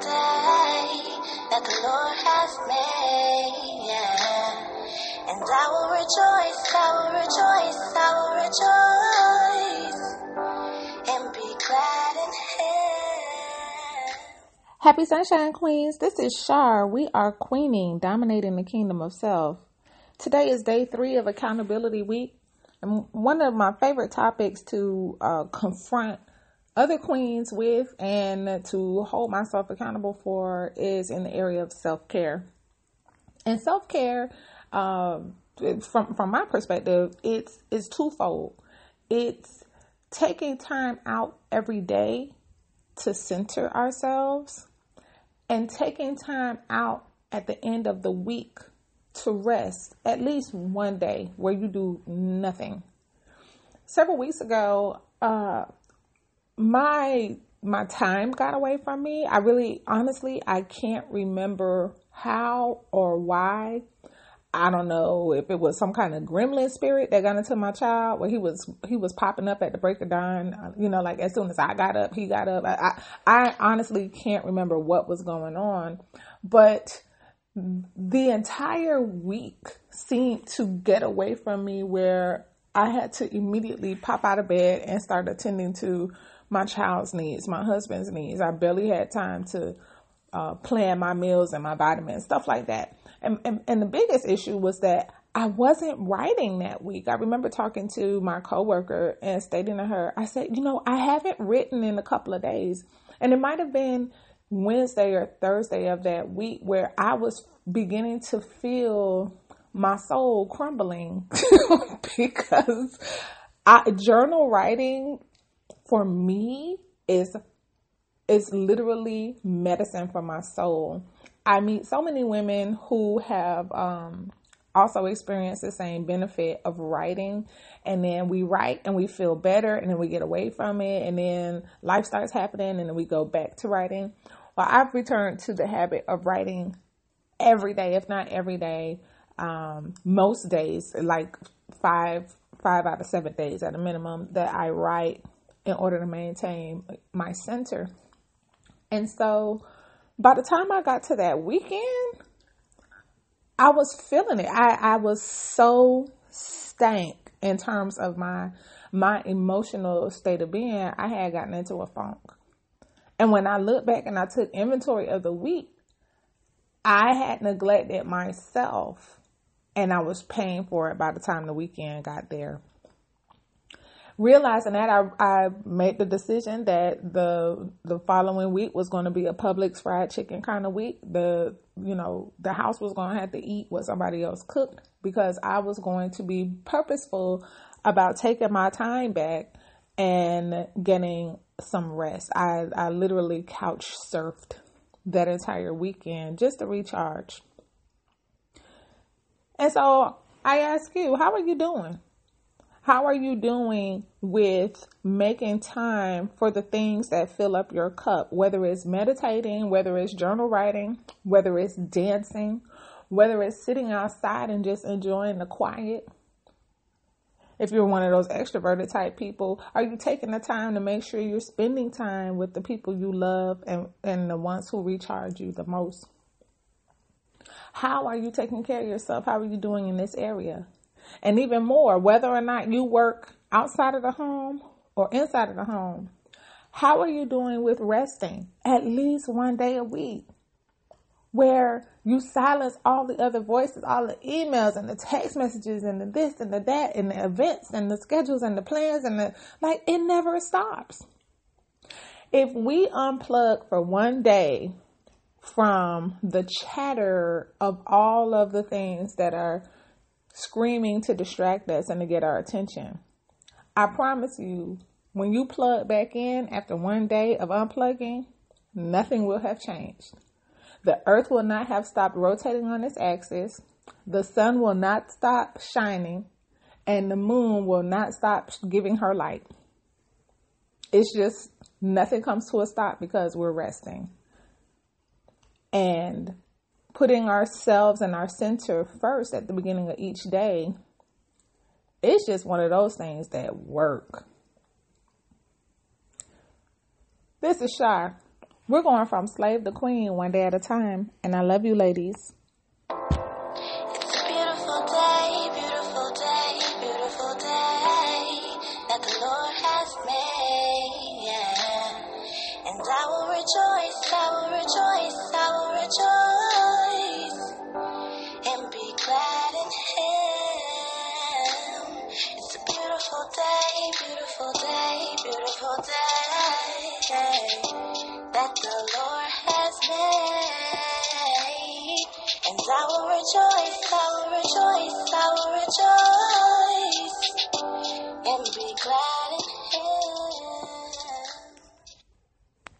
day that the Lord has made. Yeah. And I will rejoice, I will rejoice, I will rejoice and be glad in Him. Happy Sunshine Queens. This is Shar. We are queening, dominating the kingdom of self. Today is day three of Accountability Week. And one of my favorite topics to uh, confront other queens with and to hold myself accountable for is in the area of self care. And self care, um, from from my perspective, it's it's twofold. It's taking time out every day to center ourselves, and taking time out at the end of the week to rest at least one day where you do nothing. Several weeks ago, uh, my my time got away from me. I really honestly I can't remember how or why. I don't know if it was some kind of gremlin spirit that got into my child where he was he was popping up at the break of dawn. You know, like as soon as I got up, he got up. I I, I honestly can't remember what was going on, but the entire week seemed to get away from me where I had to immediately pop out of bed and start attending to my child's needs, my husband's needs. I barely had time to uh, plan my meals and my vitamins, stuff like that. And, and, and the biggest issue was that I wasn't writing that week. I remember talking to my coworker and stating to her, I said, you know, I haven't written in a couple of days. And it might have been Wednesday or Thursday of that week where I was beginning to feel my soul crumbling because I, journal writing for me is is literally medicine for my soul. I meet so many women who have um, also experienced the same benefit of writing, and then we write and we feel better, and then we get away from it, and then life starts happening, and then we go back to writing. Well, I've returned to the habit of writing every day, if not every day, um, most days, like five five out of seven days at a minimum, that I write in order to maintain my center. And so by the time I got to that weekend, I was feeling it. I, I was so stank in terms of my my emotional state of being. I had gotten into a funk. And when I look back and I took inventory of the week, I had neglected myself and I was paying for it by the time the weekend got there realizing that I, I made the decision that the the following week was going to be a Publix fried chicken kind of week. The you know the house was going to have to eat what somebody else cooked because I was going to be purposeful about taking my time back and getting some rest. I I literally couch surfed that entire weekend just to recharge. And so I ask you, how are you doing? How are you doing with making time for the things that fill up your cup? Whether it's meditating, whether it's journal writing, whether it's dancing, whether it's sitting outside and just enjoying the quiet. If you're one of those extroverted type people, are you taking the time to make sure you're spending time with the people you love and, and the ones who recharge you the most? How are you taking care of yourself? How are you doing in this area? And even more, whether or not you work outside of the home or inside of the home, how are you doing with resting at least one day a week? Where you silence all the other voices, all the emails and the text messages and the this and the that and the events and the schedules and the plans and the like, it never stops. If we unplug for one day from the chatter of all of the things that are screaming to distract us and to get our attention. I promise you, when you plug back in after one day of unplugging, nothing will have changed. The earth will not have stopped rotating on its axis. The sun will not stop shining and the moon will not stop giving her light. It's just nothing comes to a stop because we're resting. And putting ourselves and our center first at the beginning of each day, it's just one of those things that work. This is Shy. We're going from slave to queen one day at a time. And I love you, ladies. beautiful day, beautiful day that the Lord has made. And I will rejoice, I will rejoice, I will rejoice.